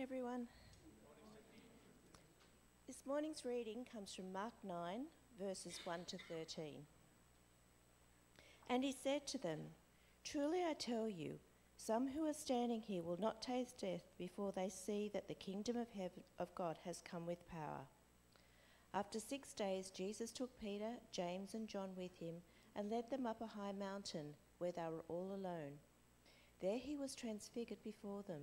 everyone. This morning's reading comes from Mark 9, verses 1 to 13. And he said to them, Truly I tell you, some who are standing here will not taste death before they see that the kingdom of heaven of God has come with power. After six days, Jesus took Peter, James, and John with him and led them up a high mountain where they were all alone. There he was transfigured before them.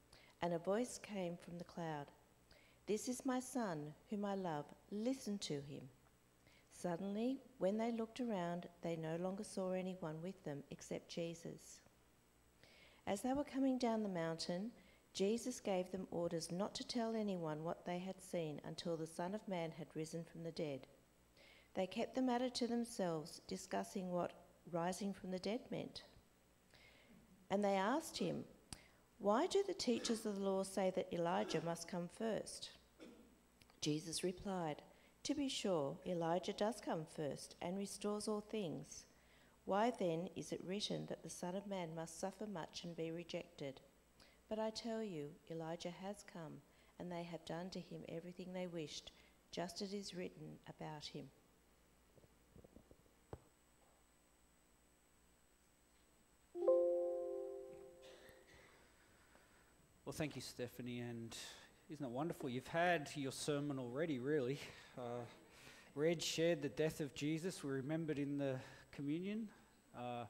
and a voice came from the cloud This is my son, whom I love. Listen to him. Suddenly, when they looked around, they no longer saw anyone with them except Jesus. As they were coming down the mountain, Jesus gave them orders not to tell anyone what they had seen until the Son of Man had risen from the dead. They kept the matter to themselves, discussing what rising from the dead meant. And they asked him, why do the teachers of the law say that Elijah must come first? Jesus replied, To be sure, Elijah does come first and restores all things. Why then is it written that the Son of Man must suffer much and be rejected? But I tell you, Elijah has come, and they have done to him everything they wished, just as is written about him. Well, thank you, Stephanie. And isn't it wonderful? You've had your sermon already, really. Uh, Reg shared the death of Jesus. We remembered in the communion. Uh,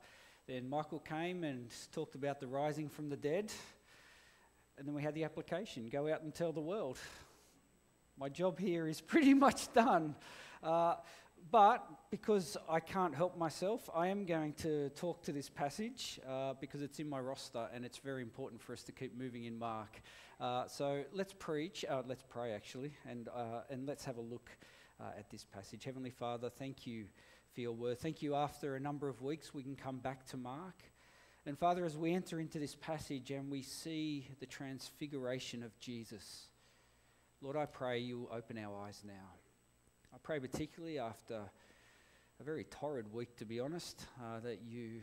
then Michael came and talked about the rising from the dead. And then we had the application go out and tell the world. My job here is pretty much done. Uh, but because I can't help myself, I am going to talk to this passage uh, because it's in my roster and it's very important for us to keep moving in Mark. Uh, so let's preach, uh, let's pray actually, and, uh, and let's have a look uh, at this passage. Heavenly Father, thank you for your word. Thank you after a number of weeks we can come back to Mark. And Father, as we enter into this passage and we see the transfiguration of Jesus, Lord, I pray you open our eyes now. Pray particularly after a very torrid week, to be honest, uh, that you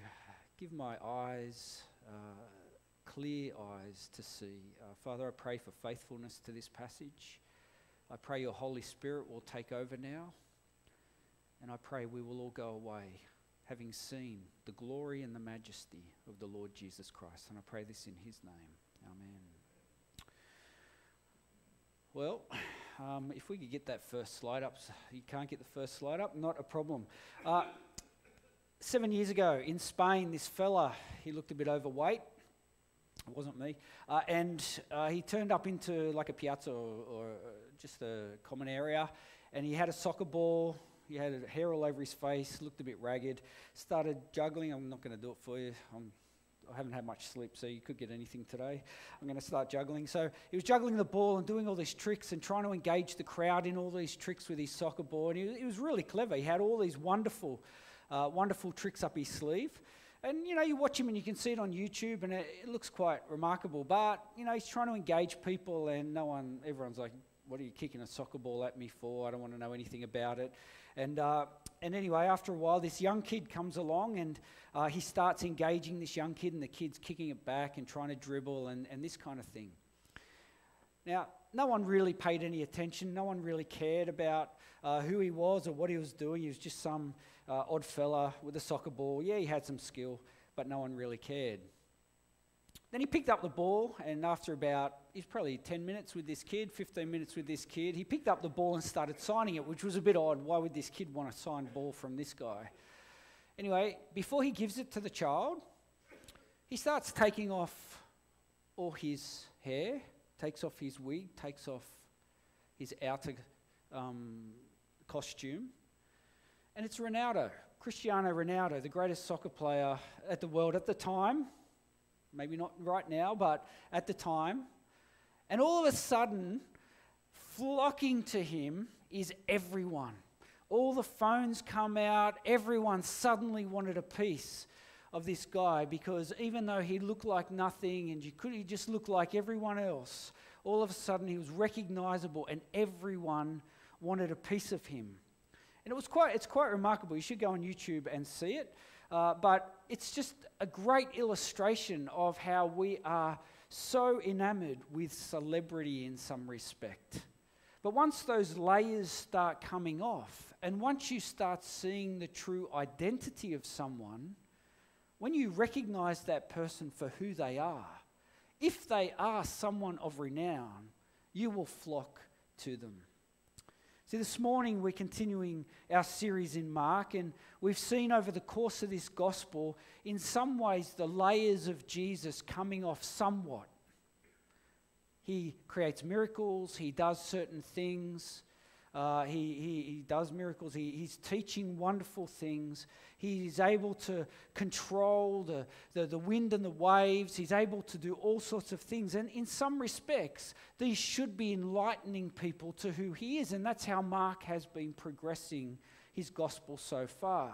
give my eyes, uh, clear eyes to see. Uh, Father, I pray for faithfulness to this passage. I pray your Holy Spirit will take over now. And I pray we will all go away having seen the glory and the majesty of the Lord Jesus Christ. And I pray this in his name. Amen. Well, um, if we could get that first slide up, you can't get the first slide up, not a problem. Uh, seven years ago in Spain, this fella, he looked a bit overweight. It wasn't me. Uh, and uh, he turned up into like a piazza or, or, just a common area, and he had a soccer ball. He had hair all over his face, looked a bit ragged. Started juggling. I'm not going to do it for you. I'm I haven't had much sleep, so you could get anything today. I'm going to start juggling. So he was juggling the ball and doing all these tricks and trying to engage the crowd in all these tricks with his soccer ball. And he, he was really clever. He had all these wonderful, uh, wonderful tricks up his sleeve. And you know, you watch him and you can see it on YouTube, and it, it looks quite remarkable. But you know, he's trying to engage people, and no one, everyone's like, "What are you kicking a soccer ball at me for? I don't want to know anything about it." And uh, and anyway, after a while, this young kid comes along and uh, he starts engaging this young kid, and the kid's kicking it back and trying to dribble and, and this kind of thing. Now, no one really paid any attention. No one really cared about uh, who he was or what he was doing. He was just some uh, odd fella with a soccer ball. Yeah, he had some skill, but no one really cared. Then he picked up the ball, and after about, he's probably 10 minutes with this kid, 15 minutes with this kid, he picked up the ball and started signing it, which was a bit odd. Why would this kid want a signed ball from this guy? Anyway, before he gives it to the child, he starts taking off all his hair, takes off his wig, takes off his outer um, costume. And it's Ronaldo, Cristiano Ronaldo, the greatest soccer player at the world at the time maybe not right now, but at the time. And all of a sudden, flocking to him is everyone. All the phones come out, everyone suddenly wanted a piece of this guy because even though he looked like nothing and you could he just looked like everyone else, all of a sudden he was recognizable and everyone wanted a piece of him. And it was quite, it's quite remarkable. You should go on YouTube and see it. Uh, but it's just a great illustration of how we are so enamored with celebrity in some respect. But once those layers start coming off, and once you start seeing the true identity of someone, when you recognize that person for who they are, if they are someone of renown, you will flock to them. See, this morning we're continuing our series in Mark, and we've seen over the course of this gospel, in some ways, the layers of Jesus coming off somewhat. He creates miracles, he does certain things, uh, he, he, he, does miracles. He, he's teaching wonderful things. He's able to control the, the, the wind and the waves. He's able to do all sorts of things. And in some respects, these should be enlightening people to who he is. And that's how Mark has been progressing his gospel so far.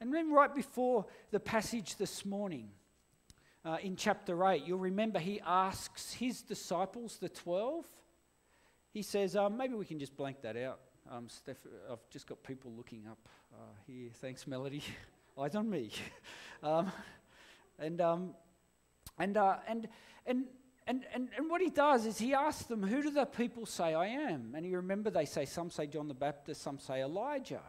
And then, right before the passage this morning, uh, in chapter 8, you'll remember he asks his disciples, the 12, he says, um, maybe we can just blank that out. Um, Steph, I've just got people looking up uh, here. Thanks, Melody. Eyes on me. um, and, um, and, uh, and, and, and, and, and what he does is he asks them, Who do the people say I am? And you remember they say, Some say John the Baptist, some say Elijah,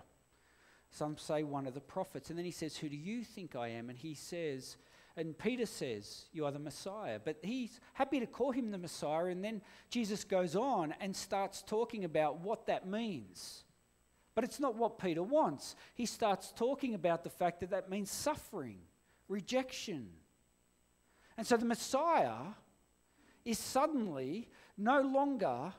some say one of the prophets. And then he says, Who do you think I am? And he says, and Peter says, You are the Messiah. But he's happy to call him the Messiah. And then Jesus goes on and starts talking about what that means. But it's not what Peter wants. He starts talking about the fact that that means suffering, rejection. And so the Messiah is suddenly no longer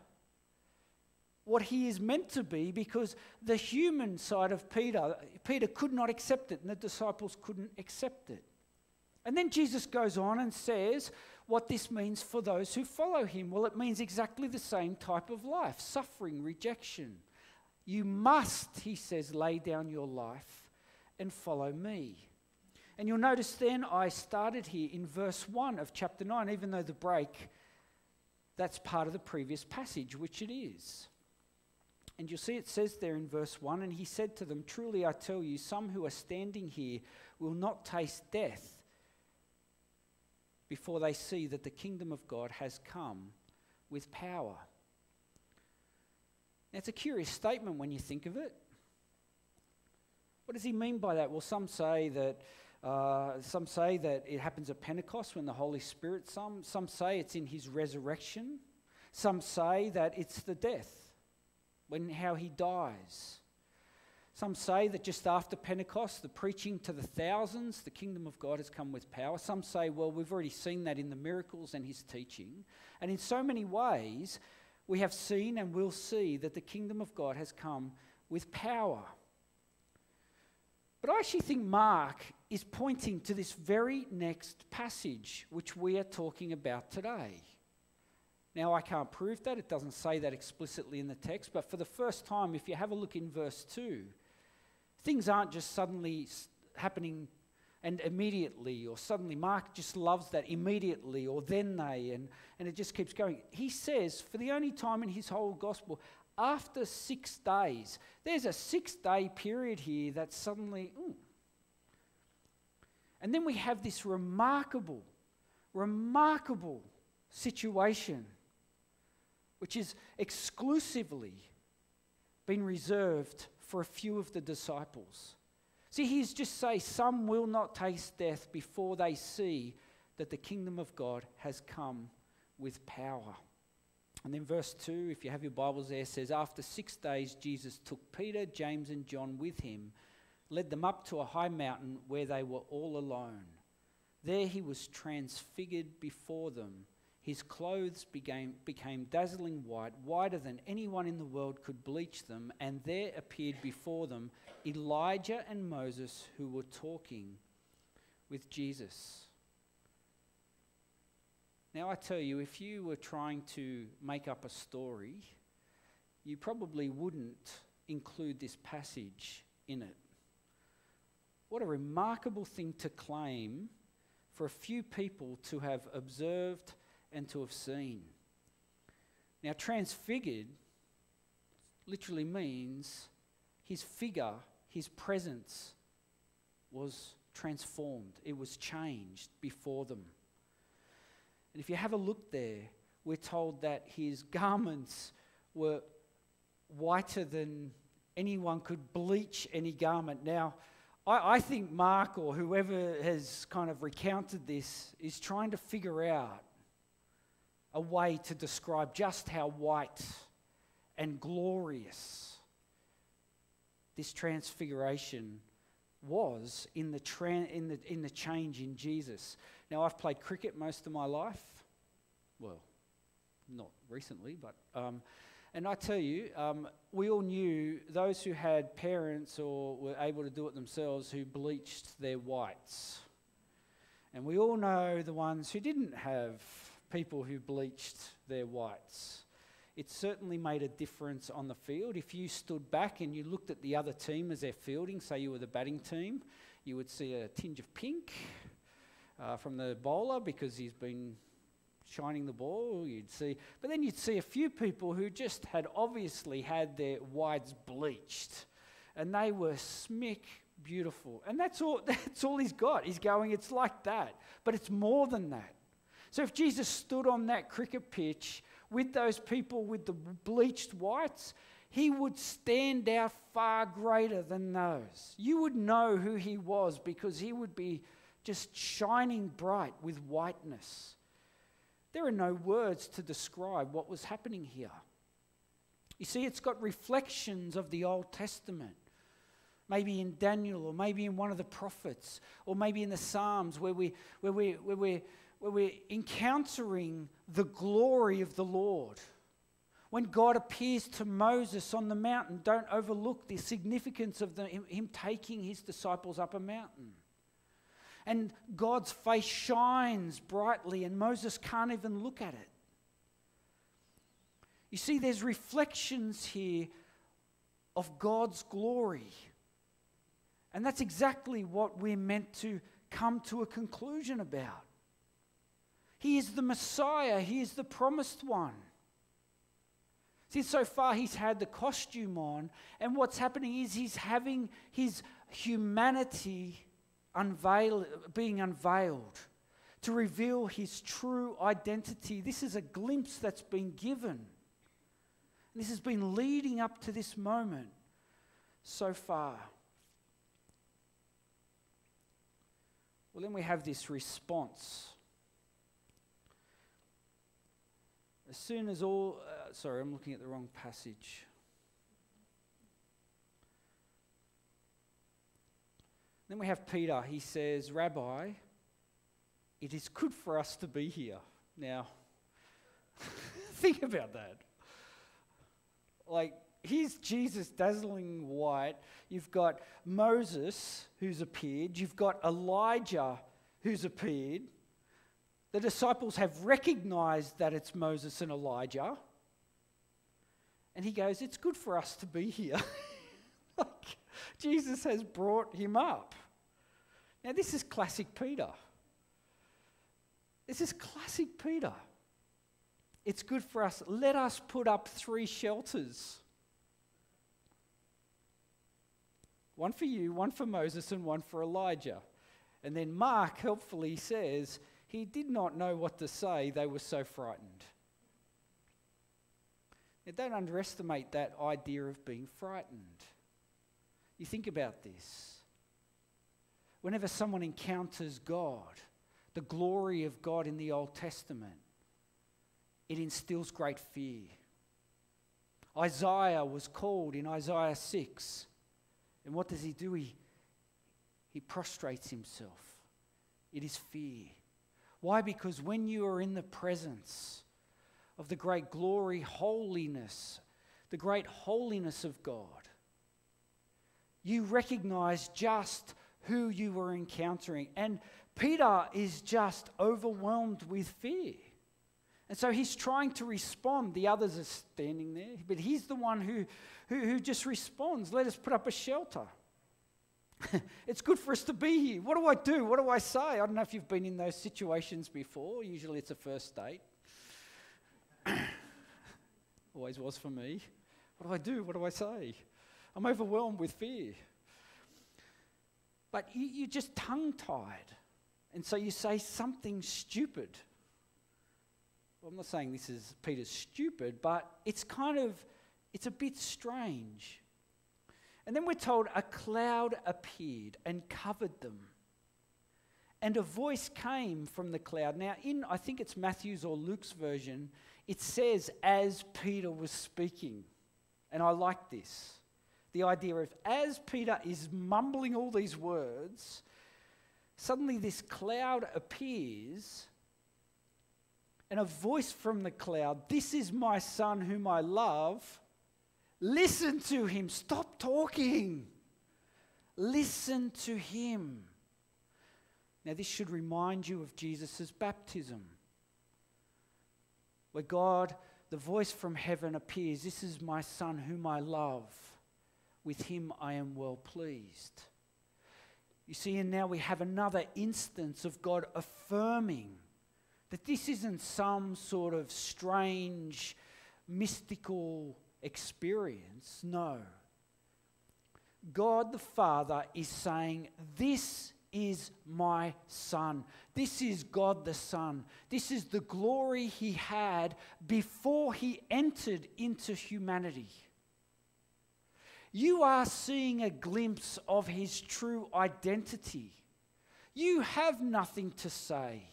what he is meant to be because the human side of Peter, Peter could not accept it and the disciples couldn't accept it. And then Jesus goes on and says what this means for those who follow him. Well, it means exactly the same type of life suffering, rejection. You must, he says, lay down your life and follow me. And you'll notice then I started here in verse 1 of chapter 9, even though the break, that's part of the previous passage, which it is. And you'll see it says there in verse 1 And he said to them, Truly I tell you, some who are standing here will not taste death before they see that the kingdom of God has come with power. Now, it's a curious statement when you think of it. What does he mean by that? Well, some say that uh, some say that it happens at Pentecost when the Holy Spirit. Some some say it's in his resurrection. Some say that it's the death, when how he dies. Some say that just after Pentecost, the preaching to the thousands, the kingdom of God has come with power. Some say, well, we've already seen that in the miracles and his teaching. And in so many ways, we have seen and will see that the kingdom of God has come with power. But I actually think Mark is pointing to this very next passage which we are talking about today. Now, I can't prove that, it doesn't say that explicitly in the text, but for the first time, if you have a look in verse 2, Things aren't just suddenly happening and immediately, or suddenly. Mark just loves that immediately, or then they, and, and it just keeps going. He says, for the only time in his whole gospel, after six days, there's a six day period here that suddenly, ooh. And then we have this remarkable, remarkable situation, which is exclusively been reserved for a few of the disciples. See, he's just say, Some will not taste death before they see that the kingdom of God has come with power. And then verse 2, if you have your Bibles there, says, After six days, Jesus took Peter, James, and John with him, led them up to a high mountain where they were all alone. There he was transfigured before them his clothes became, became dazzling white, whiter than anyone in the world could bleach them, and there appeared before them Elijah and Moses who were talking with Jesus. Now, I tell you, if you were trying to make up a story, you probably wouldn't include this passage in it. What a remarkable thing to claim for a few people to have observed and to have seen. Now, transfigured literally means his figure, his presence was transformed, it was changed before them. And if you have a look there, we're told that his garments were whiter than anyone could bleach any garment. Now, I, I, think Mark or whoever has kind of recounted this is trying to figure out a way to describe just how white and glorious this transfiguration was in the, in, the, in the change in Jesus. Now, I've played cricket most of my life. Well, not recently, but. Um, and I tell you, um, we all knew those who had parents or were able to do it themselves who bleached their whites. And we all know the ones who didn't have people who bleached their whites. It certainly made a difference on the field. If you stood back and you looked at the other team as they're fielding, say you were the batting team, you would see a tinge of pink uh, from the bowler because he's been shining the ball, you'd see. But then you'd see a few people who just had obviously had their whites bleached. And they were smick beautiful. And that's all, that's all he's got. He's going, it's like that. But it's more than that. So if Jesus stood on that cricket pitch with those people with the bleached whites, he would stand out far greater than those. You would know who he was because he would be just shining bright with whiteness. There are no words to describe what was happening here. You see, it's got reflections of the Old Testament. Maybe in Daniel, or maybe in one of the prophets, or maybe in the Psalms, where, we, where, we, where, we, where we're encountering the glory of the Lord. When God appears to Moses on the mountain, don't overlook the significance of the, him taking his disciples up a mountain and God's face shines brightly, and Moses can't even look at it. You see, there's reflections here of God's glory. And that's exactly what we're meant to come to a conclusion about. He is the Messiah, He is the promised one. See, so far he's had the costume on, and what's happening is he's having his humanity unveil, being unveiled to reveal his true identity. This is a glimpse that's been given. This has been leading up to this moment so far. Well, then we have this response. As soon as all, uh, sorry, I'm looking at the wrong passage. Then we have Peter. He says, Rabbi, it is good for us to be here. Now, think about that. Like, here's Jesus dazzling white. You've got Moses who's appeared. You've got Elijah who's appeared. The disciples have recognized that it's Moses and Elijah. And he goes, It's good for us to be here. like, Jesus has brought him up. Now, this is classic Peter. This is classic Peter. It's good for us. Let us put up three shelters one for you, one for Moses, and one for Elijah. And then Mark helpfully says he did not know what to say, they were so frightened. Now, don't underestimate that idea of being frightened. You think about this. Whenever someone encounters God, the glory of God in the Old Testament, it instills great fear. Isaiah was called in Isaiah 6. And what does he do? He, he prostrates himself. It is fear. Why? Because when you are in the presence of the great glory, holiness, the great holiness of God, you recognize just who you were encountering. And Peter is just overwhelmed with fear. And so he's trying to respond. The others are standing there, but he's the one who, who, who just responds. Let us put up a shelter. it's good for us to be here. What do I do? What do I say? I don't know if you've been in those situations before. Usually it's a first date. Always was for me. What do I do? What do I say? I'm overwhelmed with fear. But you, you're just tongue tied. And so you say something stupid. Well, I'm not saying this is Peter's stupid, but it's kind of, it's a bit strange. And then we're told a cloud appeared and covered them. And a voice came from the cloud. Now, in I think it's Matthew's or Luke's version, it says, as Peter was speaking. And I like this. The idea of as Peter is mumbling all these words, suddenly this cloud appears and a voice from the cloud, This is my son whom I love Listen to him. Stop talking. Listen to him. Now, this should remind you of Jesus' baptism, where God, the voice from heaven, appears This is my Son whom I love. With him I am well pleased. You see, and now we have another instance of God affirming that this isn't some sort of strange, mystical experience. No. God the Father is saying, This is my Son. This is God the Son. This is the glory he had before he entered into humanity. You are seeing a glimpse of his true identity. You have nothing to say.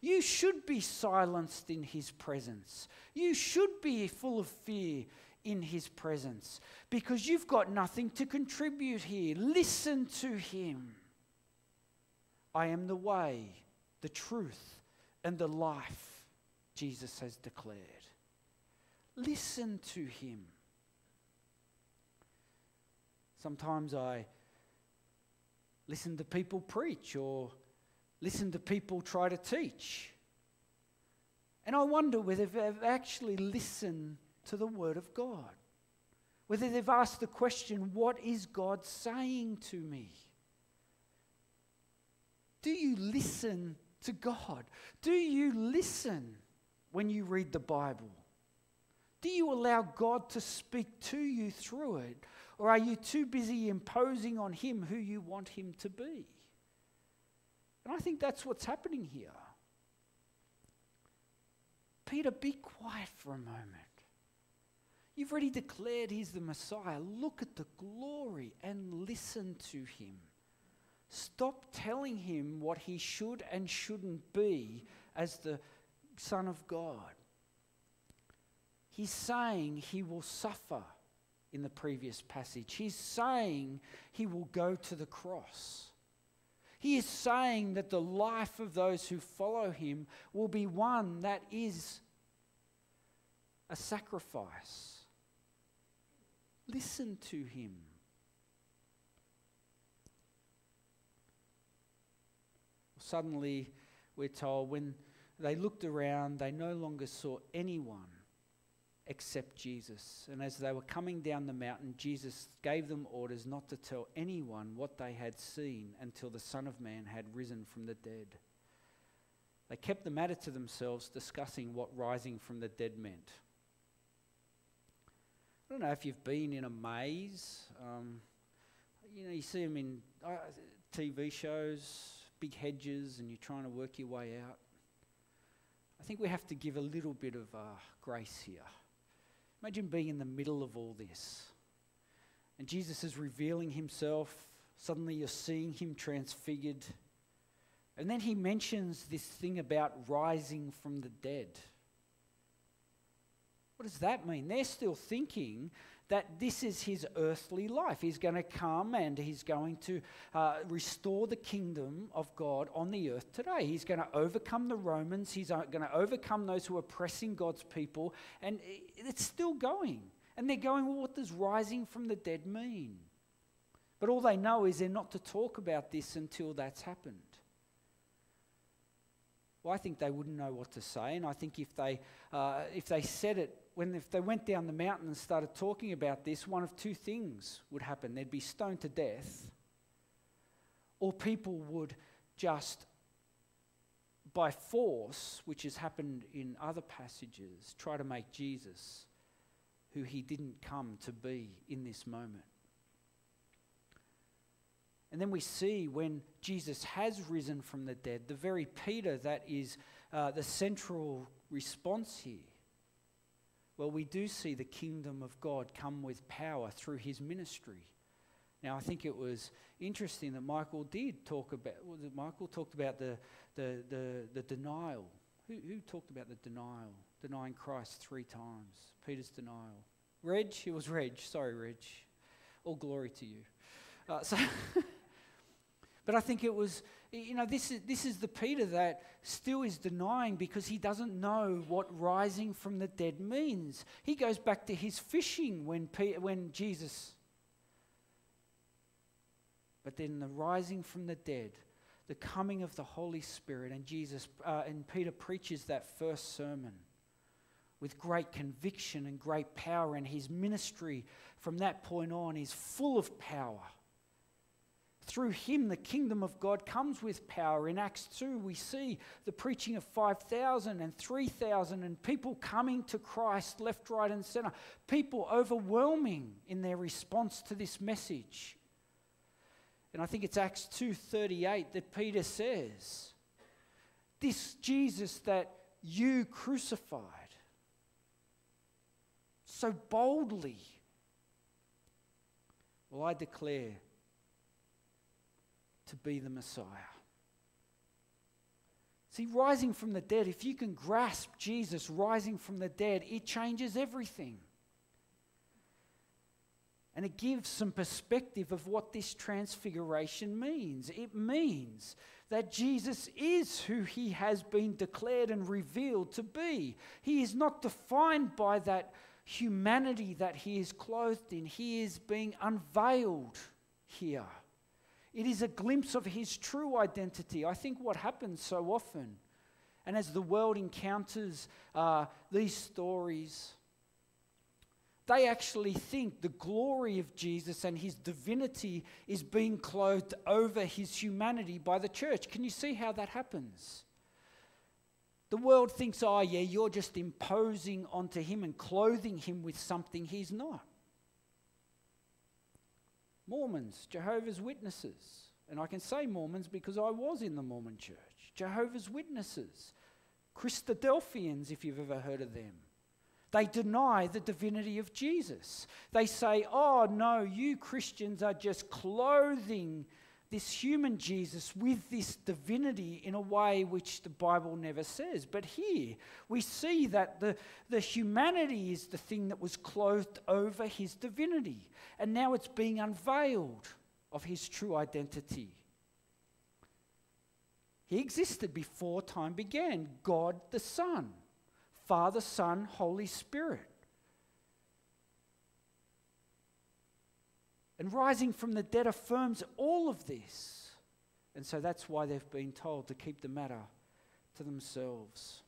You should be silenced in his presence. You should be full of fear in his presence because you've got nothing to contribute here. Listen to him. I am the way, the truth, and the life, Jesus has declared. Listen to him. Sometimes I listen to people preach or listen to people try to teach. And I wonder whether they've actually listened to the Word of God. Whether they've asked the question, What is God saying to me? Do you listen to God? Do you listen when you read the Bible? Do you allow God to speak to you through it? Or are you too busy imposing on Him who you want Him to be? And I think that's what's happening here. Peter, be quiet for a moment. You've already declared he's the Messiah. Look at the glory and listen to him. Stop telling him what he should and shouldn't be as the Son of God. He's saying he will suffer in the previous passage. He's saying he will go to the cross. He is saying that the life of those who follow him will be one that is a sacrifice. Listen to him. Suddenly, we're told when they looked around, they no longer saw anyone except Jesus. And as they were coming down the mountain, Jesus gave them orders not to tell anyone what they had seen until the Son of Man had risen from the dead. They kept the matter to themselves, discussing what rising from the dead meant. Don't know if you've been in a maze. Um, you know, you see them in uh, TV shows, big hedges, and you're trying to work your way out. I think we have to give a little bit of uh, grace here. Imagine being in the middle of all this. And Jesus is revealing himself. Suddenly you're seeing him transfigured. And then he mentions this thing about rising from the dead. What does that mean? They're still thinking that this is his earthly life. He's going to come and he's going to uh, restore the kingdom of God on the earth today. He's going to overcome the Romans, he's uh, going to overcome those who are oppressing God's people, and it's still going. And they're going, well, what does rising from the dead mean? But all they know is they're not to talk about this until that's happened. Well, I think they wouldn't know what to say, and I think if they, uh, if they said it, when if they went down the mountain and started talking about this, one of two things would happen: they'd be stoned to death, or people would just, by force, which has happened in other passages, try to make Jesus who he didn't come to be in this moment. And then we see when Jesus has risen from the dead, the very Peter that is uh, the central response here. Well, we do see the kingdom of God come with power through his ministry. Now, I think it was interesting that Michael did talk about, it Michael talked about the, the, the, the denial. Who, who talked about the denial? Denying Christ three times. Peter's denial. Reg? It was Reg. Sorry, Reg. All glory to you. Uh, so. But I think it was, you know, this is, this is the Peter that still is denying because he doesn't know what rising from the dead means. He goes back to his fishing when, Peter, when Jesus. But then the rising from the dead, the coming of the Holy Spirit, and Jesus uh, and Peter preaches that first sermon with great conviction and great power, and his ministry from that point on is full of power. Through him, the kingdom of God comes with power. In Acts 2, we see the preaching of 5,000 and 3,000 and people coming to Christ left, right, and center. People overwhelming in their response to this message. And I think it's Acts 2:38 that Peter says, "This Jesus that you crucified so boldly, well I declare to be the Messiah. See, rising from the dead, if you can grasp Jesus rising from the dead, it changes everything. And it gives some perspective of what this transfiguration means. It means that Jesus is who he has been declared and revealed to be. He is not defined by that humanity that he is clothed in, he is being unveiled here. It is a glimpse of his true identity. I think what happens so often, and as the world encounters uh, these stories, they actually think the glory of Jesus and his divinity is being clothed over his humanity by the church. Can you see how that happens? The world thinks, oh, yeah, you're just imposing onto him and clothing him with something he's not. Mormons, Jehovah's Witnesses, and I can say Mormons because I was in the Mormon church, Jehovah's Witnesses, Christadelphians, if you've ever heard of them. They deny the divinity of Jesus. They say, oh, no, you Christians are just clothing this human Jesus with this divinity in a way which the Bible never says. But here we see that the, the humanity is the thing that was clothed over his divinity. And now it's being unveiled of his true identity. He existed before time began God the Son, Father, Son, Holy Spirit. And rising from the dead affirms all of this. And so that's why they've been told to keep the matter to themselves.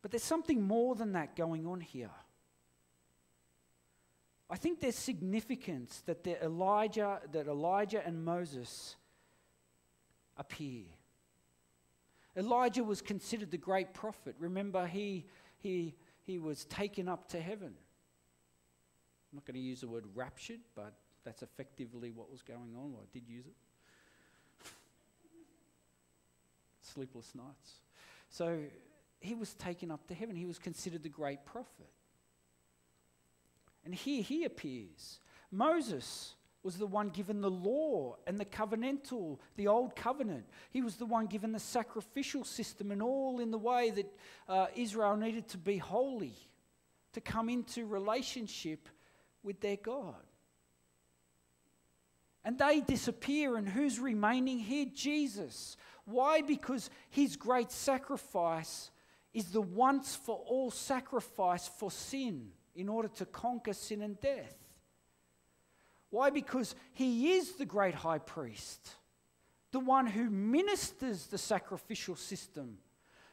But there's something more than that going on here. I think there's significance that the Elijah, that Elijah and Moses appear. Elijah was considered the great prophet. Remember, he, he, he was taken up to heaven. I'm not going to use the word raptured, but that's effectively what was going on. Well, I did use it. Sleepless nights. So he was taken up to heaven. He was considered the great prophet. And here he appears. Moses was the one given the law and the covenantal, the old covenant. He was the one given the sacrificial system and all in the way that uh, Israel needed to be holy, to come into relationship with their God. And they disappear, and who's remaining here? Jesus. Why? Because his great sacrifice is the once for all sacrifice for sin in order to conquer sin and death. Why? Because he is the great high priest. the one who ministers the sacrificial system,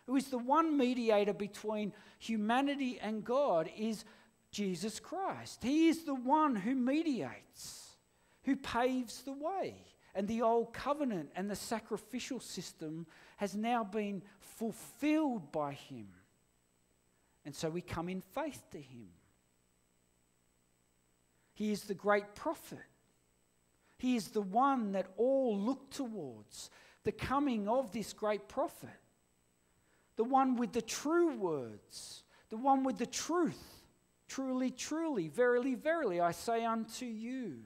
who is the one mediator between humanity and God, is Jesus Christ. He is the one who mediates, who paves the way. And the old covenant and the sacrificial system has now been fulfilled by him. And so we come in faith to him. He is the great prophet. He is the one that all look towards, the coming of this great prophet, the one with the true words, the one with the truth. Truly, truly, verily, verily, I say unto you.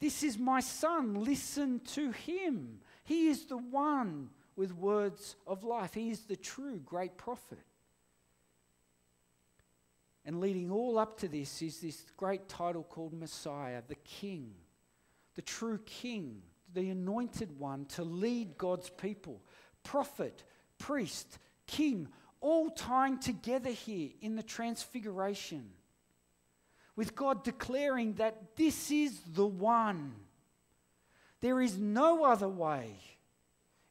This is my son, listen to him. He is the one with words of life. He is the true great prophet. And leading all up to this is this great title called Messiah, the King, the true King, the anointed one to lead God's people. Prophet, priest, king, all tying together here in the transfiguration. With God declaring that this is the one. There is no other way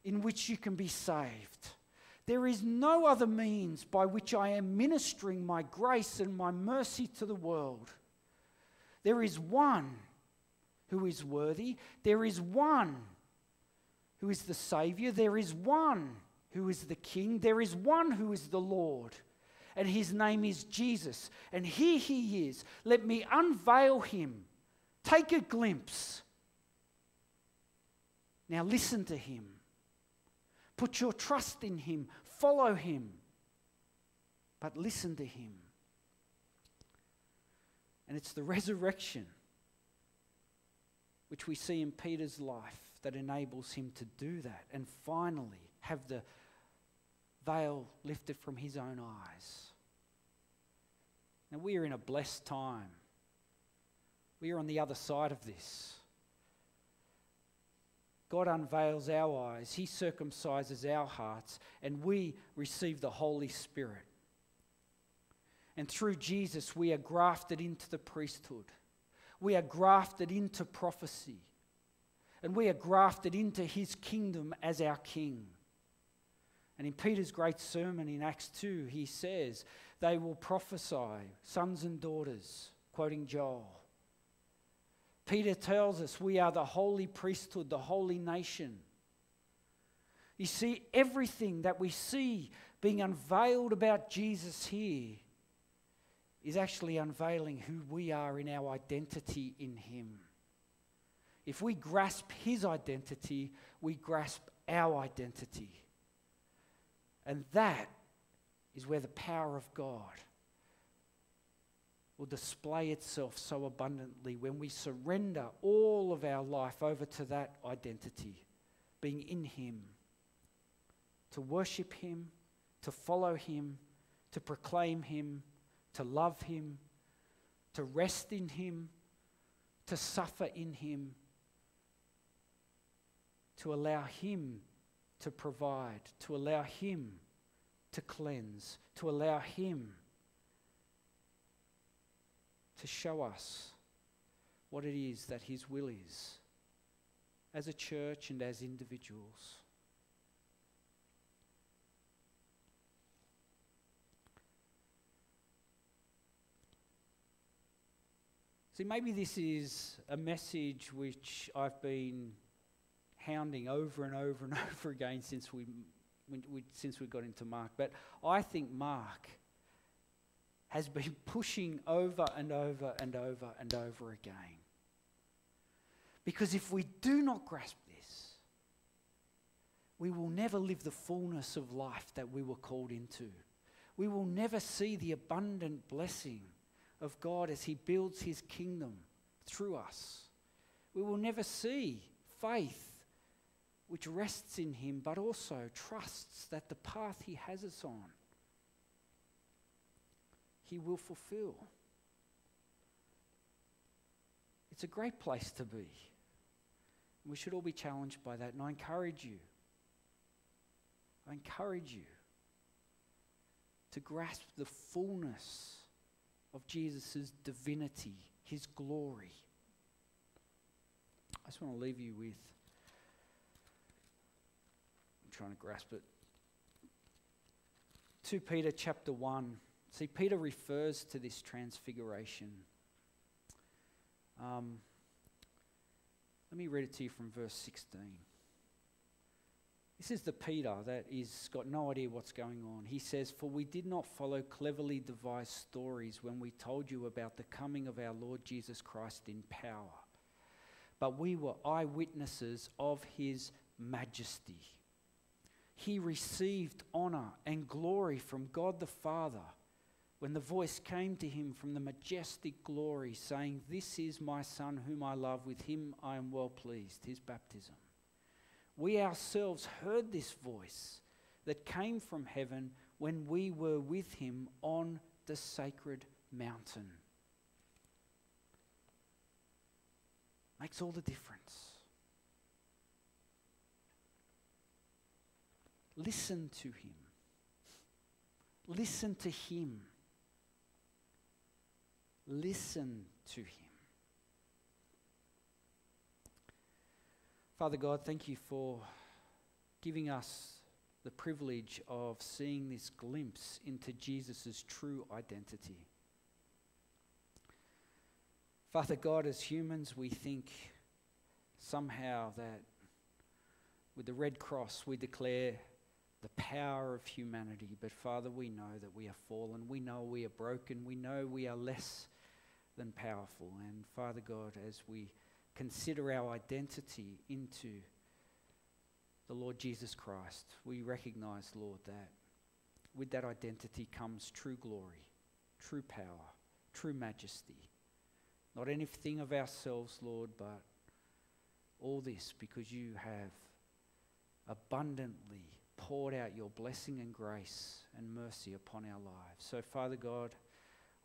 in which you can be saved. There is no other means by which I am ministering my grace and my mercy to the world. There is one who is worthy. There is one who is the Savior. There is one who is the King. There is one who is the Lord, and his name is Jesus. And here he is. Let me unveil him. Take a glimpse. Now listen to him. Put your trust in him. Follow him. But listen to him. And it's the resurrection which we see in Peter's life that enables him to do that and finally have the veil lifted from his own eyes. Now, we are in a blessed time. We are on the other side of this. God unveils our eyes, He circumcises our hearts, and we receive the Holy Spirit. And through Jesus, we are grafted into the priesthood. We are grafted into prophecy. And we are grafted into His kingdom as our King. And in Peter's great sermon in Acts 2, he says, They will prophesy, sons and daughters, quoting Joel. Peter tells us we are the holy priesthood, the holy nation. You see, everything that we see being unveiled about Jesus here is actually unveiling who we are in our identity in Him. If we grasp His identity, we grasp our identity. And that is where the power of God will display itself so abundantly when we surrender all of our life over to that identity, being in Him, to worship Him, to follow Him, to proclaim Him, to love Him, to rest in Him, to suffer in Him, to allow Him to provide, to allow Him to cleanse, to allow Him to show us what it is that His will is as a church and as individuals. See, maybe this is a message which I've been hounding over and over and over again since we, we, since we got into Mark. But I think Mark has been pushing over and over and over and over again. Because if we do not grasp this, we will never live the fullness of life that we were called into. We will never see the abundant blessing of God as He builds His kingdom through us. We will never see faith which rests in Him, but also trusts that the path He has us on, He will fulfill. It's a great place to be. We should all be challenged by that, and I encourage you. I encourage you to grasp the fullness of Jesus' divinity, his glory. I just want to leave you with trying to grasp it. 2 Peter chapter 1. See, Peter refers to this transfiguration. Um, let me read it to you from verse 16. This is the Peter that is got no idea what's going on. He says, "For we did not follow cleverly devised stories when we told you about the coming of our Lord Jesus Christ in power, but we were eyewitnesses of his majesty. He received honor and glory from God the Father." when the voice came to him from the majestic glory, saying, This is my Son whom I love, with him I am well pleased, his baptism. We ourselves heard this voice that came from heaven when we were with him on the sacred mountain. Makes all the difference. Listen to him. Listen to him. Listen to him. Father God, thank you for giving us the privilege of seeing this glimpse into Jesus' true identity. Father God, as humans, we think somehow that with the Red Cross we declare the power of humanity. But Father, we know that we are fallen. We know we are broken. We know we are less than powerful. And Father God, as we consider our identity into the Lord Jesus Christ, we recognize, Lord, that with that identity comes true glory, true power, true majesty. Not anything of ourselves, Lord, but all this because you have abundantly poured out your blessing and grace and mercy upon our lives. So, Father God,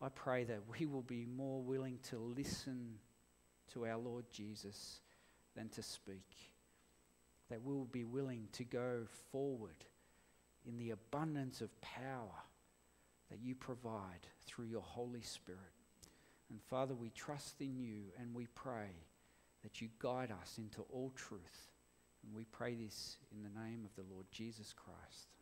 I pray that we will be more willing to listen to our Lord Jesus than to speak. That we will be willing to go forward in the abundance of power that you provide through your Holy Spirit. And Father, we trust in you and we pray that you guide us into all truth. And we pray this in the name of the Lord Jesus Christ.